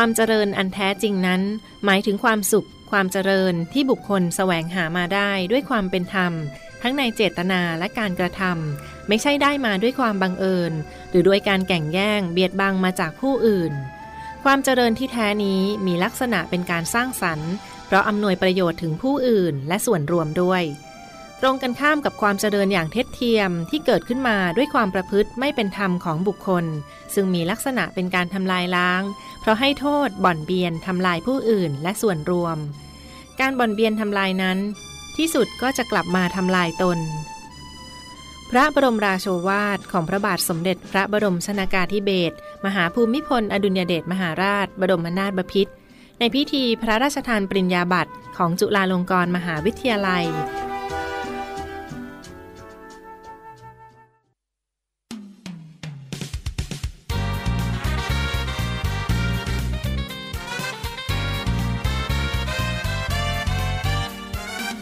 ความเจริญอันแท้จริงนั้น หมายถึงความสุข ความเจริญที่บุคคลแสวงหามาได้ด้วยความเป็นธรรม ทั้งในเจตนาและการกระทำไม่ใช่ได้มาด้วยความบังเอิญ หรือด้วยการแก่งแย่งเบียดบังมาจากผู้อื่น ความเจริญที่แท้นี้มีลักษณะเป็นการสร้างสรรค์ เพราะอำนวยประโยชน์ถึงผู้อื่นและส่วนรวมด้วย ตรงกันข้ามกับความเจริญอย่างเท็จเทียมที่เกิดขึ้นมาด้วยความประพฤติไม่เป็นธรรมของบุคคล ซึ่งมีลักษณะเป็นการทำลายล้าง เพราะให้โทษบ่อนเบียนทำลายผู้อื่นและส่วนรวม การบ่อนเบียนทำลายนั้น ที่สุดก็จะกลับมาทำลายตน พระบรมราโชวาทของพระบาทสมเด็จพระบรมชนากาธิเบศรมหาภูมิพล อดุลยเดชมหาราช บรมนาถบพิตรในพิธีพระราชทานปริญญาบัตรของจุฬาลงกรณ์มหาวิทยาลัย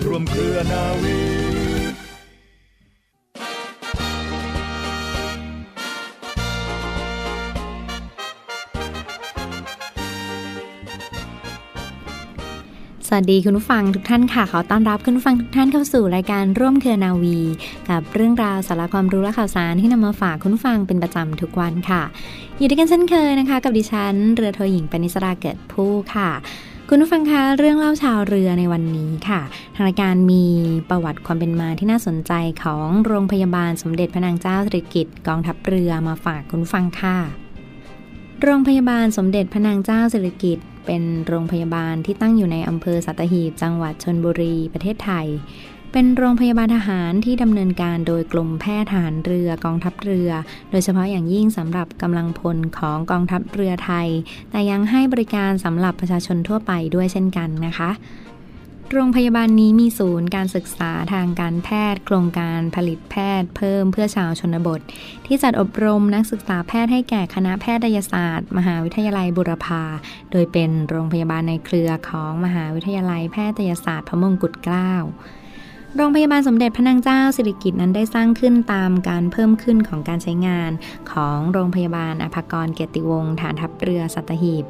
รวมเครือนาวีสวัสดีคุณผู้ฟังทุกท่านค่ะ ขอต้อนรับคุณผู้ฟังทุกท่านเข้าสู่รายการร่วมเครือนาวี กับเรื่องราวสาระความรู้และข่าวสารที่นำมาฝากคุณผู้ฟังเป็นประจำทุกวันค่ะ อยู่ด้วยกันเช่นเคยนะคะ กับดิฉันเรือโทหญิงปณิสราเกิดผู้ค่ะ คุณผู้ฟังคะเรื่องเล่าชาวเรือในวันนี้ค่ะ ทางรายการมีประวัติความเป็นมาที่น่าสนใจของโรงพยาบาลสมเด็จพระนางเจ้าสิริกิติ์กองทัพเรือมาฝากคุณผู้ฟังค่ะ โรงพยาบาลสมเด็จพระนางเจ้าสิริกิติ์เป็นโรงพยาบาลที่ตั้งอยู่ในอำเภอสัตหีบจังหวัดชนบุรีประเทศไทย เป็นโรงพยาบาลทหารที่ดำเนินการโดยกรมแพทย์ทหารเรือกองทัพเรือ โดยเฉพาะอย่างยิ่งสำหรับกำลังพลของกองทัพเรือไทย แต่ยังให้บริการสำหรับประชาชนทั่วไปด้วยเช่นกันนะคะโรงพยาบาลนี้มีศูนย์การศึกษาทางการแพทย์ โครงการผลิตแพทย์เพิ่มเพื่อชาวชนบท ที่จัดอบรมนักศึกษาแพทย์ให้แก่คณะแพทยศาสตร์ มหาวิทยาลัยบุรพา โดยเป็นโรงพยาบาลในเครือของมหาวิทยาลัยแพทยศาสตร์พระมงกุฎเกล้า โรงพยาบาลสมเด็จพระนางเจ้าสิริกิติ์นั้นได้สร้างขึ้นตามการเพิ่มขึ้นของการใช้งานของโรงพยาบาลอภากรเกียรติวงศ์ฐานทัพเรือสัตหีบ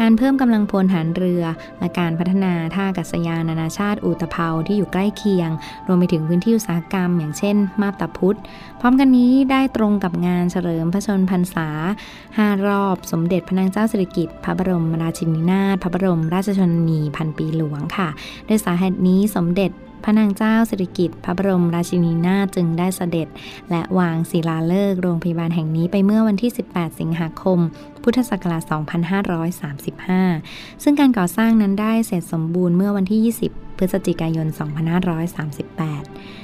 การเพิ่มกำลังพลฐานเรือ และการพัฒนาท่าอากาศยานนานาชาติอูตะเภาที่อยู่ใกล้เคียง รวมไปถึงพื้นที่อุตสาหกรรม อย่างเช่น มาบตาพุธพร้อมกันนี้ได้ตรงกับงานเฉลิมพระชนพรรษา 5 รอบสมเด็จพระนางเจ้าสิริกิติ์พระบรมราชินีนาถพระบรมราชชนนีพันปีหลวงค่ะ ด้วยสาเหตุนี้สมเด็จ พระนางเจ้าสิริกิติ์พระบรมราชินีนาถจึงได้เสด็จ และวางศิลาฤกษ์โรงพยาบาลแห่งนี้ไปเมื่อวันที่ 18 สิงหาคม พุทธศักราช 2535 ซึ่งการก่อสร้างนั้นได้เสร็จสมบูรณ์เมื่อวันที่ 20 พฤศจิกายน 2538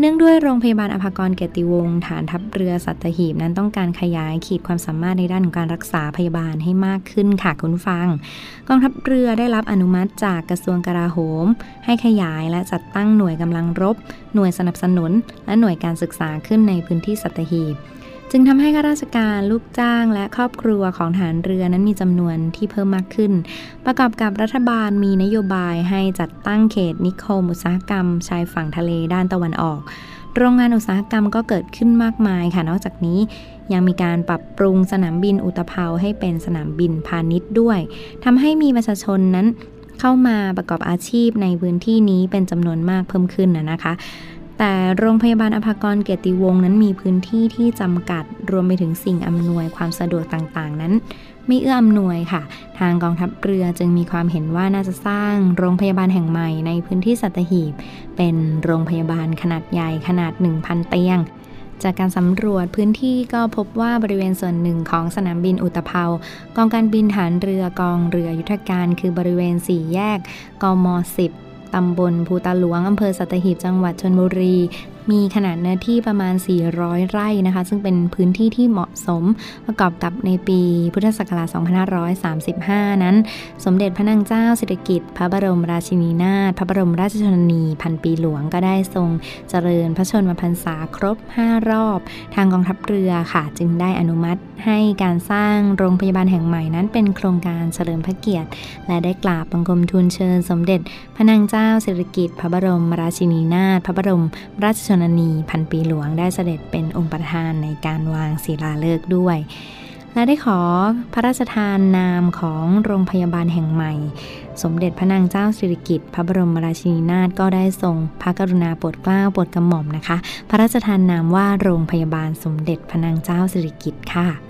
เนื่องด้วยโรงพยาบาลอภากรเกียรติวงศ์ฐานทัพเรือสัตหีบนั้นต้องการขยายขีดความสามารถในด้านของการรักษาพยาบาลให้มากขึ้นค่ะคุณฟัง กองทัพเรือได้รับอนุมัติจากกระทรวงกลาโหม ให้ขยายและจัดตั้งหน่วยกำลังรบ หน่วยสนับสนุน และหน่วยการศึกษาขึ้นในพื้นที่สัตหีบ จึงทำให้ข้าราชการลูกจ้างและครอบครัวของฐานเรือนั้นมีจำนวนที่เพิ่มมากขึ้น ประกอบกับรัฐบาลมีนโยบายให้จัดตั้งเขตนิคมอุตสาหกรรม ชายฝั่งทะเลด้านตะวันออก โรงงานอุตสาหกรรมก็เกิดขึ้นมากมายค่ะ นอกจากนี้ยังมีการปรับปรุงสนามบินอุตภเปาให้เป็นสนามบินพาณิชย์ด้วยทำให้มีประชาชนนั้นเข้ามาประกอบอาชีพในพื้นที่นี้เป็นจำนวนมากเพิ่มขึ้นนะคะ แต่โรงพยาบาลอภากรเกียรติวงศ์นั้นมีพื้นที่ที่จำกัดรวมไปถึงสิ่งอำนวยความสะดวกต่างๆ นั้น ไม่เอื้ออำนวยค่ะ ทางกองทัพเรือจึงมีความเห็นว่าน่าจะสร้างโรงพยาบาลแห่งใหม่ในพื้นที่สัตหีบ เป็นโรงพยาบาลขนาดใหญ่ขนาด 1,000 เตียงจากการสำรวจพื้นที่ก็พบว่าบริเวณส่วนหนึ่งของสนามบินอุตภเปากองการบินฐานเรือกองเรือยุทธการ คือบริเวณสี่แยกกม10 ตำบลภูตาหลวงอำเภอสัตหีบจังหวัดชนบุรี มีขนาดเนื้อที่ประมาณ 400 ไร่นะคะ ซึ่งเป็นพื้นที่ที่เหมาะสมประกอบกับในปีพุทธศักราช 2535 นั้น สมเด็จพระนางเจ้าสิริกิติ์พระบรมราชินีนาถพระบรมราชชนนี พันปีหลวงก็ได้ทรงเจริญพระชนมพรรษาครบ 5 รอบ ทางกองทัพเรือค่ะ จึงได้อนุมัติให้การสร้างโรงพยาบาลแห่งใหม่นั้นเป็นโครงการเฉลิมพระเกียรติ และได้กราบบังคมทูลเชิญสมเด็จ พระนางเจ้าสิริกิติ์พระบรมราชินีนาถพระบรมราชชนนีพันปีหลวงได้เสด็จเป็นองค์ประธานในการวางศิลาฤกษ์ด้วยและได้ขอพระราชทานนามของโรงพยาบาลแห่งใหม่ สมเด็จพระนางเจ้าสิริกิติ์พระบรมราชินีนาถก็ได้ทรงพระกรุณาโปรดเกล้าโปรดกระหม่อมนะคะ พระราชทานนามว่าโรงพยาบาลสมเด็จพระนางเจ้าสิริกิติ์ค่ะ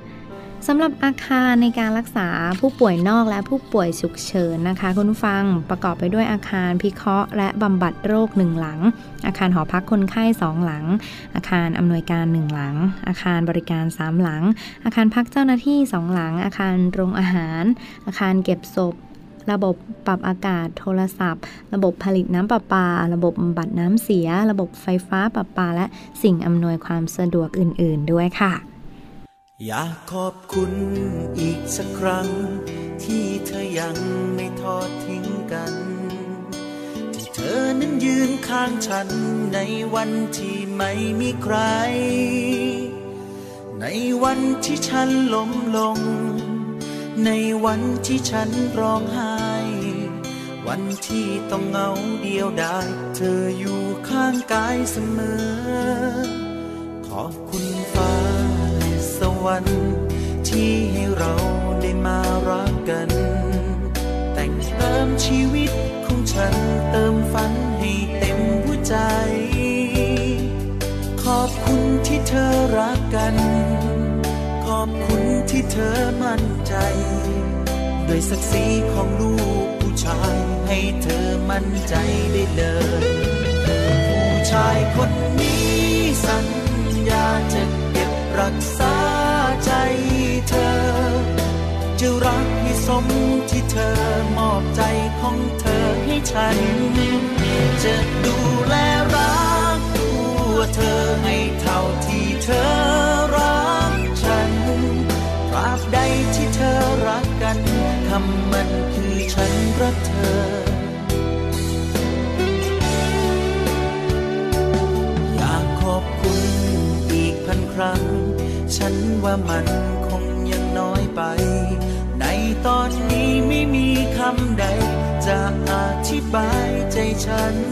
สำหรับอาคารในการรักษาผู้ป่วยนอกและผู้ป่วยฉุกเฉินนะคะ คุณฟังประกอบไปด้วยอาคารพิเคราะห์และบำบัดโรคหนึ่งหลัง อาคารหอพักคนไข้สองหลัง อาคารอำนวยการหนึ่งหลัง อาคารบริการสามหลัง อาคารพักเจ้าหน้าที่สองหลัง อาคารโรงอาหาร อาคารเก็บศพระบบปรับอากาศโทรศัพท์ ระบบผลิตน้ำประปา ระบบบำบัดน้ำเสีย ระบบไฟฟ้าประปา และสิ่งอำนวยความสะดวกอื่น ๆ ด้วยค่ะ อยากขอบคุณอีกสักครั้ง ที่เธอยังไม่ทอดทิ้งกัน ที่เธอนั้นยืนข้างฉันในวันที่ไม่มีใคร ในวันที่ฉันล้มลง ในวันที่ฉันร้องไห้ วันที่ต้องเหงาเดียวดายเธออยู่ข้างกายเสมอ ขอบคุณ วรรค์ที่ให้เราได้มารักกัน แต่งเติมชีวิตของฉันเติมฝันให้เต็มหัวใจ ขอบคุณที่เธอรักกัน ขอบคุณที่เธอมั่นใจด้วยศักดิ์ศรีของลูกผู้ชายให้เธอมั่นใจได้เลยผู้ชายคนนี้สัญญาจะเก็บรักษา เธอ จะรักให้สมที่เธอมอบใจของเธอให้ฉัน จะดูแลรักตัวเธอให้เท่าที่เธอรักฉันตราบใดที่เธอรักกันคำมันคือฉันรักเธออยากขอบคุณอีกพันครั้ง ฉันว่ามัน ไป ในตอนนี้ไม่มีคำใด จะอธิบายใจฉัน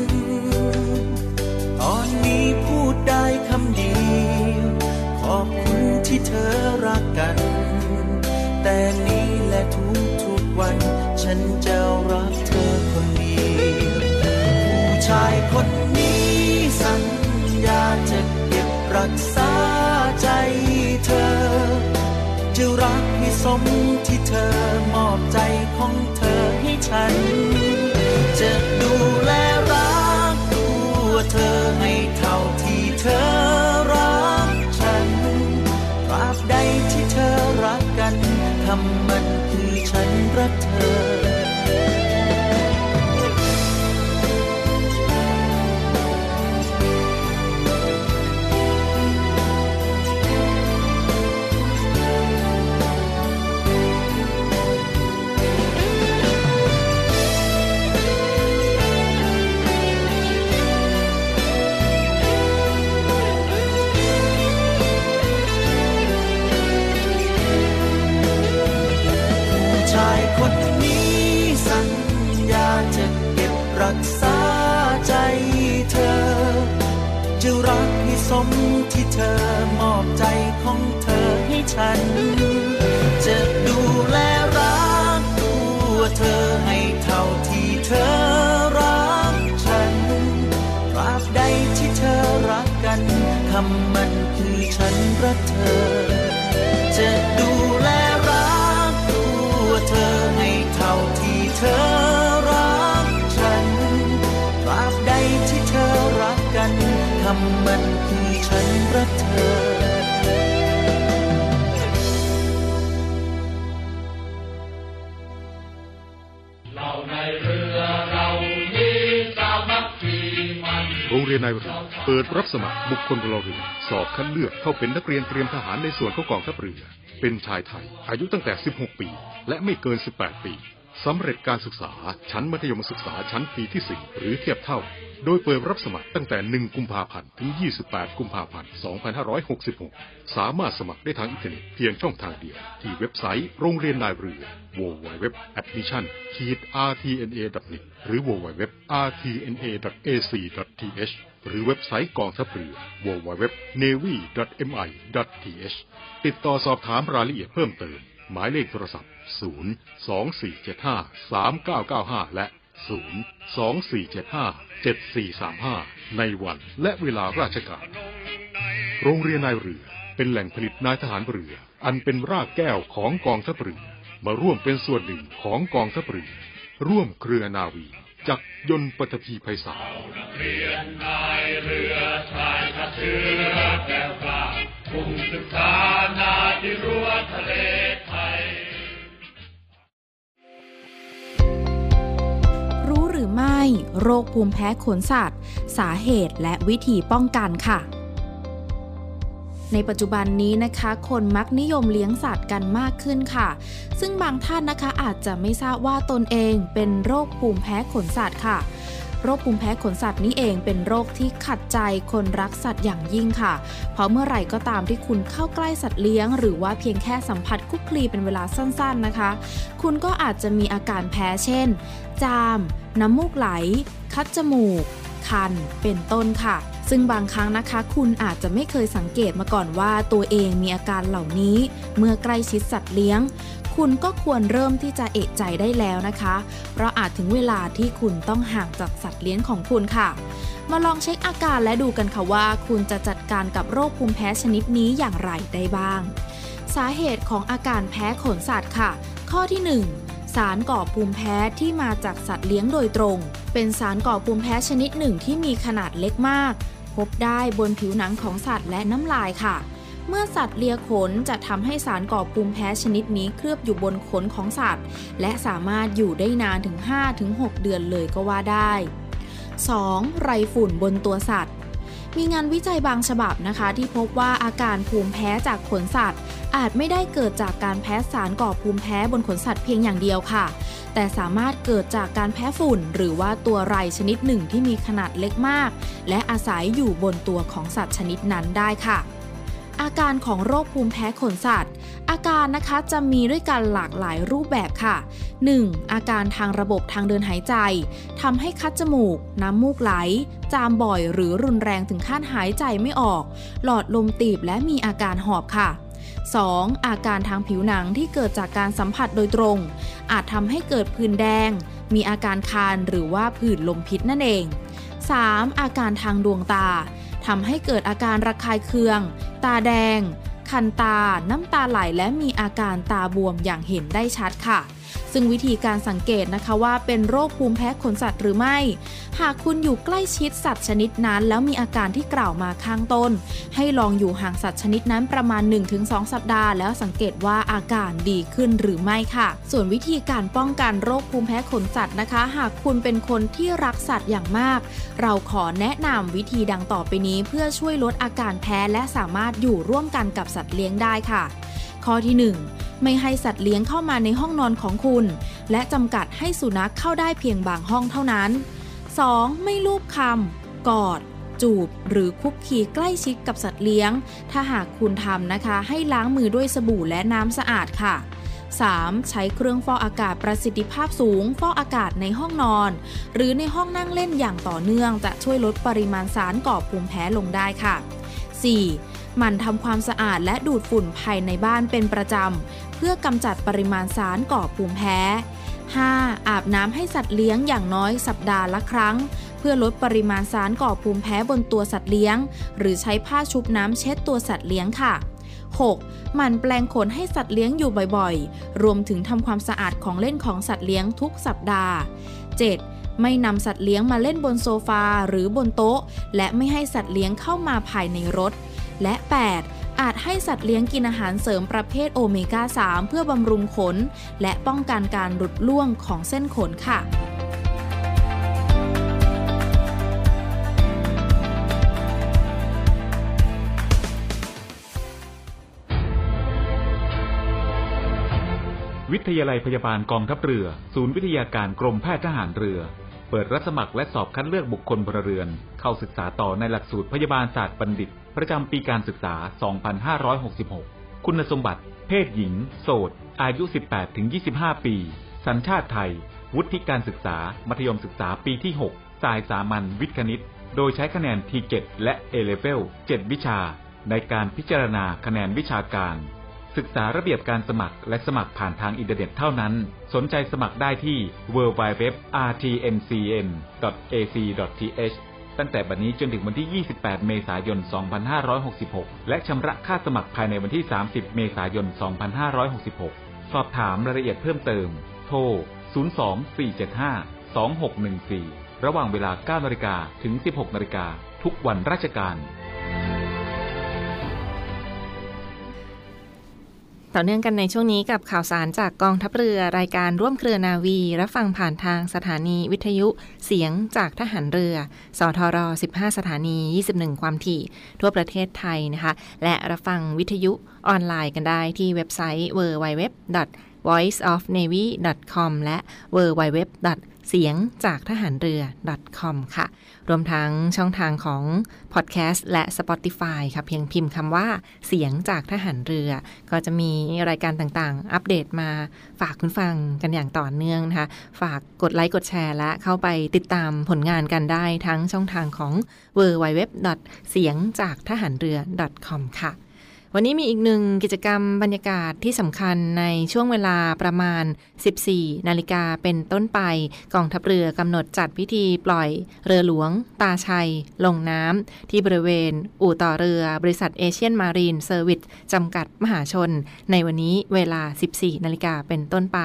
ฉัน คำมันคือฉันรักเธอ จะดูแลรักตัวเธอให้เท่าที่เธอรักฉันตราบใดที่เธอรักกันคำมันคือฉันรักเธอ ราในเรียนบรงเรียนนายเรือ เปิดรับสมัครบุคคลพลเรือนสอบคัดเลือกเข้าเป็นนักเรียนเตรียมทหารในส่วนของกองทัพเรือ เป็นชายไทย อายุตั้งแต่ 16 ปี และไม่เกิน 18 ปี สำเร็จการศึกษาชั้นมัธยมศึกษาชั้นปีที่ 4 หรือเทียบเท่า โดยเปิดรับสมัครตั้งแต่ 1 กุมภาพันธ์ ถึง 28 กุมภาพันธ์ 2566 สามารถสมัครได้ทางอินเทอร์เน็ตเพียงช่องทางเดียว ที่เว็บไซต์โรงเรียนนายเรือ www.admission-rtna.net หรือ www.rtna.ac.th หรือเว็บไซต์กองทัพเรือ www.navy.mi.th ติดต่อสอบถามรายละเอียดเพิ่มเติม หมายเลขโทรศัพท์ 0 2 4 7 5 3 9 9 5 และ 0 2 4 7 5 7 4 3 5 ในวันและเวลาราชการ โรงเรียนนายเรือเป็นแหล่งผลิตนายทหารเรือ อันเป็นรากแก้วของกองทัพเรือ มาร่วมเป็นส่วนหนึ่งของกองทัพเรือ ร่วมเครือนาวีจักรยนต์ปฐพีไพศาลเรียนนายเรือชายทัพเรือแก้วกล้ามุ่งศึกษานาที่รั้ โรคภูมิแพ้ขนสัตว์ สาเหตุและวิธีป้องกันค่ะในปัจจุบันนี้นะคะ คนมักนิยมเลี้ยงสัตว์กันมากขึ้นค่ะ ซึ่งบางท่านนะคะอาจจะไม่ทราบว่าตนเองเป็นโรคภูมิแพ้ขนสัตว์ค่ะ โรคภูมิแพ้ขนสัตว์นี้เองเป็นโรคที่ขัดใจคนรักสัตว์อย่างยิ่งค่ะ เพราะเมื่อไหร่ก็ตามที่คุณเข้าใกล้สัตว์เลี้ยง หรือว่าเพียงแค่สัมผัสคุกคลีเป็นเวลาสั้นๆนะคะ คุณก็อาจจะมีอาการแพ้เช่น จาม น้ำมูกไหล คัดจมูก คัน เป็นต้นค่ะซึ่งบางครั้งนะคะ คุณอาจจะไม่เคยสังเกตมาก่อนว่าตัวเองมีอาการเหล่านี้ เมื่อใกล้ชิดสัตว์เลี้ยง คุณก็ควรเริ่มที่จะเอะใจได้แล้วนะคะ เพราะอาจถึงเวลาที่คุณต้องห่างจากสัตว์เลี้ยงของคุณค่ะ มาลองเช็คอาการและดูกันค่ะว่า คุณจะจัดการกับโรคภูมิแพ้ชนิดนี้อย่างไรได้บ้าง สาเหตุของอาการแพ้ขนสัตว์ค่ะ ข้อที่ 1 สารก่อภูมิแพ้ที่มาจากสัตว์เลี้ยงโดยตรง เป็นสารก่อภูมิแพ้ชนิดหนึ่งที่มีขนาดเล็กมาก พบได้บนผิวหนังของสัตว์และน้ำลายค่ะ เมื่อสัตว์เลียขนจะทำให้สารก่อภูมิแพ้ชนิดนี้เคลือบอยู่บนขนของสัตว์ และสามารถอยู่ได้นานถึง 5-6 เดือนเลยก็ว่าได้ 2. ไรฝุ่นบนตัวสัตว์ มีงานวิจัยบางฉบับนะคะ ที่พบว่าอาการภูมิแพ้จากขนสัตว์ อาจไม่ได้เกิดจากการแพ้สารก่อภูมิแพ้บนขนสัตว์เพียงอย่างเดียวค่ะ แต่สามารถเกิดจากการแพ้ฝุ่น หรือว่าตัวไรชนิดหนึ่งที่มีขนาดเล็กมาก และอาศัยอยู่บนตัวของสัตว์ชนิดนั้นได้ค่ะ อาการของโรคภูมิแพ้ขนสัตว์ อาการนะคะจะมีด้วยกันหลากหลายรูปแบบค่ะ 1. อาการทางระบบทางเดินหายใจทำให้คัดจมูก น้ำมูกไหล จามบ่อยหรือรุนแรงถึงขั้นหายใจไม่ออก หลอดลมตีบและมีอาการหอบค่ะ 2. อาการทางผิวหนังที่เกิดจากการสัมผัสโดยตรง อาจทำให้เกิดผื่นแดง มีอาการคานหรือว่าผื่นลมพิษนั่นเอง 3. อาการทางดวงตา ทำให้เกิดอาการระคายเคือง ตาแดง คันตา น้ำตาไหลและมีอาการตาบวมอย่างเห็นได้ชัดค่ะซึ่งวิธีการสังเกตนะคะว่าเป็นโรคภูมิแพ้ขนสัตว์หรือไม่ หากคุณอยู่ใกล้ชิดสัตว์ชนิดนั้น แล้วมีอาการที่กล่าวมาข้างต้น ให้ลองอยู่ห่างสัตว์ชนิดนั้นประมาณ 1-2 สัปดาห์ แล้วสังเกตว่าอาการดีขึ้นหรือไม่ค่ะ ส่วนวิธีการป้องกันโรคภูมิแพ้ขนสัตว์นะคะ หากคุณเป็นคนที่รักสัตว์อย่างมาก เราขอแนะนำวิธีดังต่อไปนี้ เพื่อช่วยลดอาการแพ้และสามารถอยู่ร่วมกันกับสัตว์เลี้ยงได้ค่ะ ข้อที่ 1 ไม่ให้สัตว์เลี้ยงเข้ามาในห้องนอนของคุณ และจำกัดให้สุนัขเข้าได้เพียงบางห้องเท่านั้น 2. ไม่ลูบคำกอด จูบ หรือคุกคีใกล้ชิดกับสัตว์เลี้ยง ถ้าหากคุณทำนะคะ ให้ล้างมือด้วยสบู่และน้ำสะอาดค่ะ 3. ใช้เครื่องฟอกอากาศประสิทธิภาพสูง ฟอกอากาศในห้องนอน หรือในห้องนั่งเล่นอย่างต่อเนื่อง จะช่วยลดปริมาณสารก่อภูมิแพ้ลงได้ค่ะ 4. หมั่นทำความสะอาดและดูดฝุ่นภายในบ้านเป็นประจำ เพื่อกำจัดปริมาณสารก่อภูมิแพ้ 5. อาบน้ำให้สัตว์เลี้ยงอย่างน้อยสัปดาห์ละครั้ง เพื่อลดปริมาณสารก่อภูมิแพ้บนตัวสัตว์เลี้ยง หรือใช้ผ้าชุบน้ำเช็ดตัวสัตว์เลี้ยงค่ะ 6. หมั่นแปลงขนให้สัตว์เลี้ยงอยู่บ่อยๆ รวมถึงทำความสะอาดของเล่นของสัตว์เลี้ยงทุกสัปดาห์ 7. ไม่นำสัตว์เลี้ยงมาเล่นบนโซฟาหรือบนโต๊ะ และไม่ให้สัตว์เลี้ยงเข้ามาภายในรถ และ 8. อาจให้สัตว์เลี้ยงกินอาหารเสริมประเภทโอเมก้า 3 เพื่อบำรุงขน และป้องกันการหลุดล่วงของเส้นขนค่ะวิทยาลัยพยาบาลกองทัพเรือ ศูนย์วิทยาการกรมแพทย์ทหารเรือ เปิดรับสมัครและสอบคัดเลือกบุคคลพลเรือน เข้าศึกษาต่อในหลักสูตรพยาบาลศาสตร์บัณฑิต ประจำปีการศึกษา 2566 คุณสมบัติ เพศหญิง โสด อายุ 18-25 ปี สัญชาติไทย วุฒิการศึกษา มัธยมศึกษาปีที่ 6 สายสามัญวิทย์คณิต โดยใช้คะแนน T7 และ A-Level 7วิชา ในการพิจารณาคะแนนวิชาการ ศึกษาระเบียบการสมัครและสมัครผ่านทางอินเทอร์เน็ตเท่านั้น สนใจสมัครได้ที่ www.rtncn.ac.th ตั้งแต่บัดนี้จนถึงวันที่ 28 เมษายน 2566 และชำระค่าสมัครภายในวันที่ 30 เมษายน 2566 สอบถามรายละเอียดเพิ่มเติม โทร 024752614 ระหว่างเวลา 9นาฬิกาถึง 16นาฬิกาทุกวันราชการ ต่อเนื่องกันในช่วงนี้กับข่าวสารจากกองทัพเรือรายการร่วมเครือนาวี รับฟังผ่านทางสถานีวิทยุเสียงจากทหารเรือ สทร 15 สถานี 21 ความถี่ ทั่วประเทศไทยนะคะ และรับฟังวิทยุออนไลน์กันได้ที่เว็บไซต์ www voiceofnavy.com และ www เสียงจากทหารเรือ .com ค่ะ รวมทั้งช่องทางของ Podcast และ Spotify ค่ะ เพียงพิมพ์คำว่าเสียงจากทหารเรือ ก็จะมีรายการต่างๆ อัปเดตมาฝากคุณฟังกันอย่างต่อเนื่องนะคะ ฝากกดไลค์กดแชร์และเข้าไปติดตามผลงานกันได้ทั้งช่องทางของ www เสียงจากทหารเรือ .com ค่ะ วันนี้มีอีกหนึ่งกิจกรรมบรรยากาศที่สำคัญในช่วงเวลาประมาณ 14 นาฬิกาเป็นต้นไป กองทัพเรือกำหนดจัดพิธีปล่อยเรือหลวง ตาชัย ลงน้ำที่บริเวณ อู่ต่อเรือบริษัทเอเชียนมารีนเซอร์วิสจำกัดมหาชน ในวันนี้เวลา 14 นาฬิกาเป็นต้นไป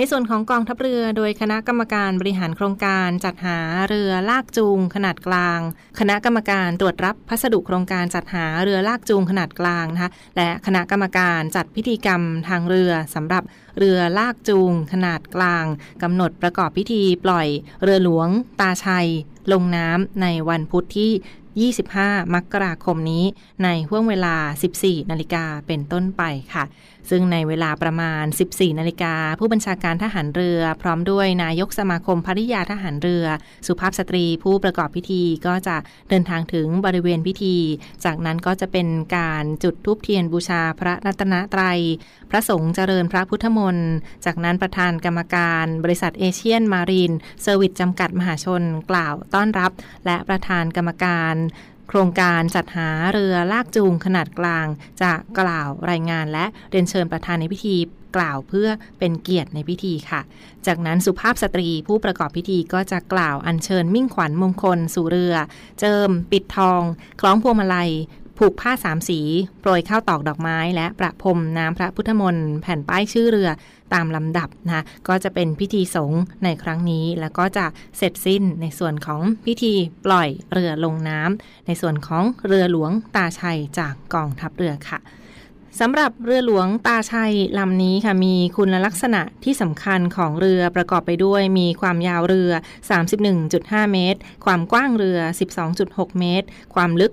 ในส่วนของกองทัพเรือโดยคณะกรรมการบริหารโครงการจัดหาเรือลากจูงขนาดกลาง คณะกรรมการตรวจรับพัสดุโครงการจัดหาเรือลากจูงขนาดกลางนะคะและคณะกรรมการจัดพิธีกรรมทางเรือสำหรับเรือลากจูงขนาดกลางกำหนดประกอบพิธีปล่อยเรือหลวง ตาชัย ลงน้ำในวันพุธที่25 มกราคมนี้ ในห่วงเวลา 14 นาฬิกาเป็นต้นไปค่ะซึ่งในเวลาประมาณ 14 นาฬิกา ผู้บัญชาการทหารเรือ พร้อมด้วยนายกสมาคมภริยาทหารเรือ สุภาพสตรีผู้ประกอบพิธีก็จะเดินทางถึงบริเวณพิธี จากนั้นก็จะเป็นการจุดทูบเทียนบูชาพระรัตนตรัย พระสงฆ์เจริญพระพุทธมนต์ จากนั้นประธานกรรมการบริษัทเอเชียนมารีนเซอร์วิสจำกัดมหาชนกล่าวต้อนรับ และประธานกรรมการ โครงการจัดหาเรือลากจูงขนาดกลาง จะกล่าวรายงานและเรียนเชิญประธานในพิธีกล่าวเพื่อเป็นเกียรติในพิธีค่ะ จากนั้นสุภาพสตรีผู้ประกอบพิธีก็จะกล่าวอัญเชิญมิ่งขวัญมงคลสู่เรือ เจิม ปิดทอง คล้องพวงมาลัย ผูกผ้าสามสี โปรยข้าวตอกดอกไม้ และประพรมน้ำพระพุทธมนต์แผ่นป้ายชื่อเรือตามลำดับนะก็จะเป็นพิธีสงฆ์ในครั้งนี้ แล้วก็จะเสร็จสิ้นในส่วนของพิธีปล่อยเรือลงน้ำในส่วนของเรือหลวงตาชัยจากกองทัพเรือค่ะ สำหรับเรือหลวงตาชัยลำนี้ค่ะมีคุณลักษณะที่สำคัญของเรือประกอบไปด้วยมีความยาวเรือ 31.5 เมตร ความกว้างเรือ 12.6 เมตร ความลึก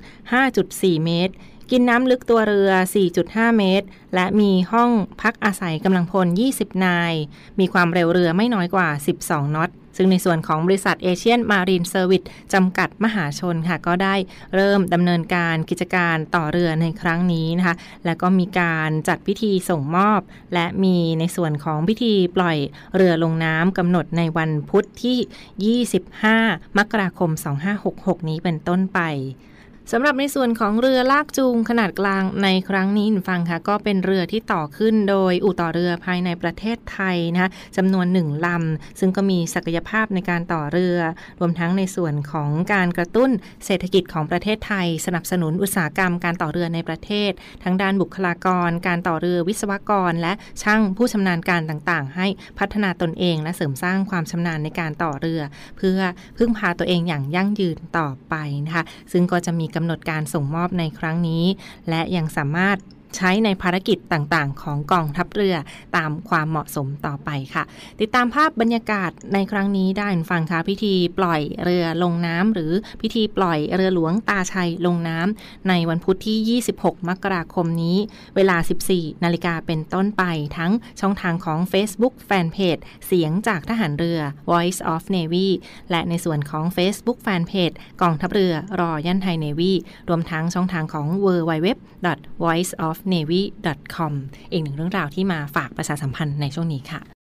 5.4 เมตร กินน้ำลึกตัวเรือ 4.5 เมตร และมีห้องพักอาศัยกำลังพล 20 นาย มีความเร็วเรือไม่น้อยกว่า 12น็อต ซึ่งในส่วนของบริษัทเอเชียนมารีนเซอร์วิสจำกัดมหาชนค่ะ ก็ได้เริ่มดำเนินการกิจการต่อเรือในครั้งนี้นะคะ และก็มีการจัดพิธีส่งมอบ และมีในส่วนของพิธีปล่อยเรือลงน้ำกำหนดในวันพุธที่ 25 มกราคม 2566 นี้เป็นต้นไป สำหรับในส่วนของเรือลากจูงขนาดกลางในครั้งนี้ฟังค่ะก็เป็นเรือที่ต่อขึ้นโดยอู่ต่อเรือภายในประเทศไทยนะคะจำนวนหนึ่งลำ ซึ่งก็มีศักยภาพในการต่อเรือ รวมทั้งในส่วนของการกระตุ้นเศรษฐกิจของประเทศไทย สนับสนุนอุตสาหกรรมการต่อเรือในประเทศ ทั้งด้านบุคลากร การต่อเรือวิศวกร และช่างผู้ชำนาญการต่างๆ ให้พัฒนาตนเอง และเสริมสร้างความชำนาญในการต่อเรือ เพื่อพึ่งพาตัวเองอย่างยั่งยืนต่อไปนะคะซึ่งก็จะมีกำหนดการส่งมอบในครั้งนี้ และยังสามารถ ใช้ในภารกิจต่างๆ ของกองทัพเรือตามความเหมาะสมต่อไปค่ะ ติดตามภาพบรรยากาศในครั้งนี้ได้ฟังค่ะพิธีปล่อยเรือลงน้ำ หรือพิธีปล่อยเรือหลวงตาชัยลงน้ำ ในวันพุธที่ 26 มกราคมนี้ เวลา 14 นาฬิกาเป็นต้นไปทั้งช่องทางของ Facebook Fanpage เสียงจากทหารเรือ Voice of Navy และในส่วนของ Facebook Fanpage กองทัพเรือรอยันไทยเนวีรวมทั้งช่องทางของ w w w voice of navy com อีกหนึ่งเรื่องราวที่มาฝากประชาสัมพันธ์ในช่วงนี้ค่ะ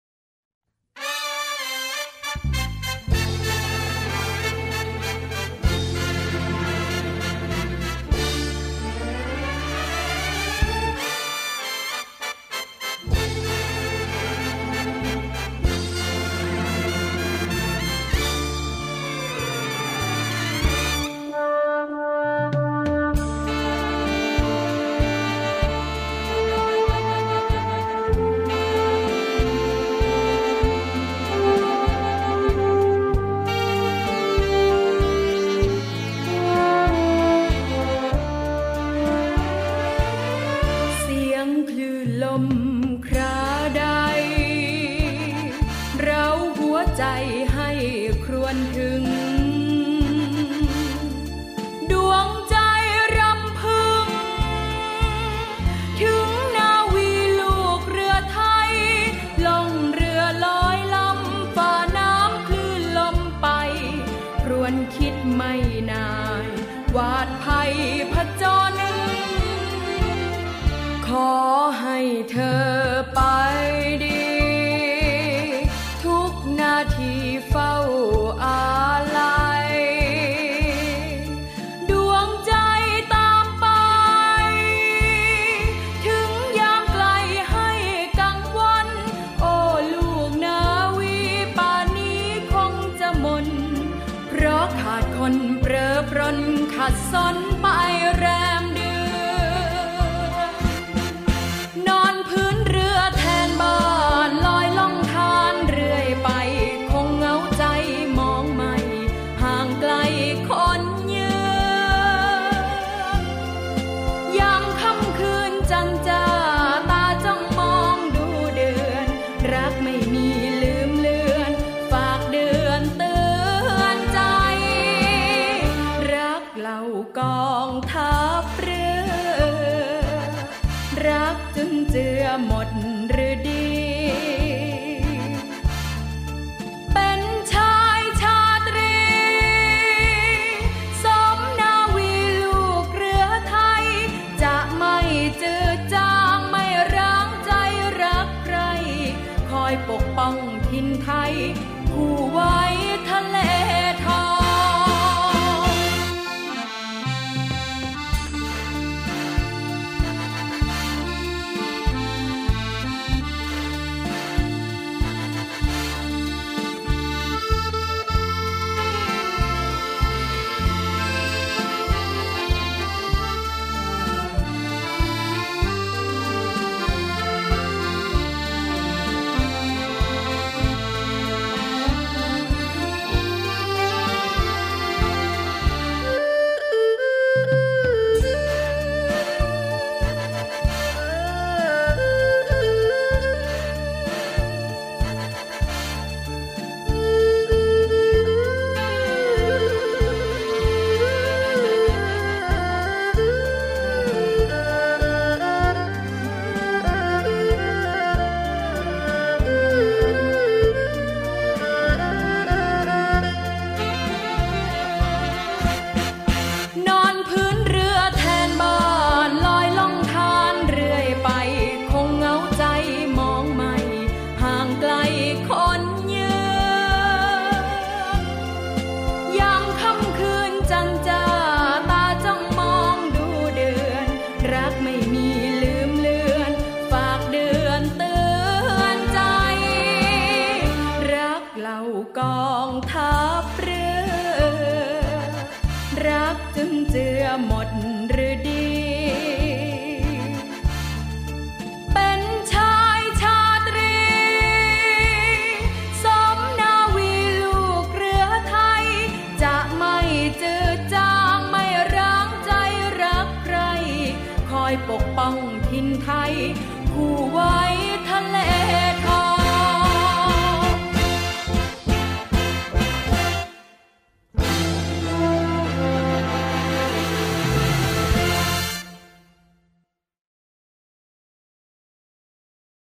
son